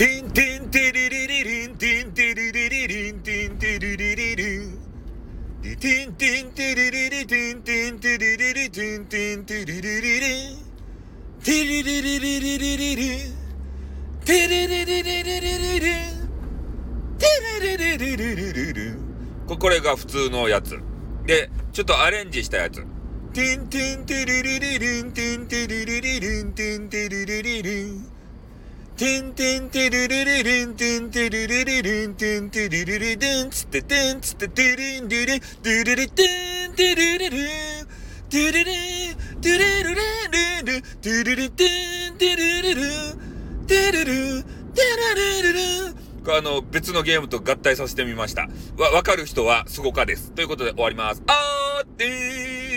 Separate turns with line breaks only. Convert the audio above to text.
ティンティンテレレレレンテンテレレレレンティンテレレレレンテンテンテレレレテンテンテレレレテンテンテレレレレンテレレレレレレレレンテレレレレレレレレンテレレレレレレレレンこれが普通のやつ。で、ちょっとアレンジしたやつ。テンテンテレレレレンテンテレレレレンテンテレレレレンてんてんてるるるるんてんてるるるるんてんてるるるるんつっててんつっててるんるるるるるてんてるるるてるるてるるるるるてるるてんてるるるてるるてるるるるあの、別のゲームと合体させてみました。わ、わかる人はすごかです。ということで終わります。あーってー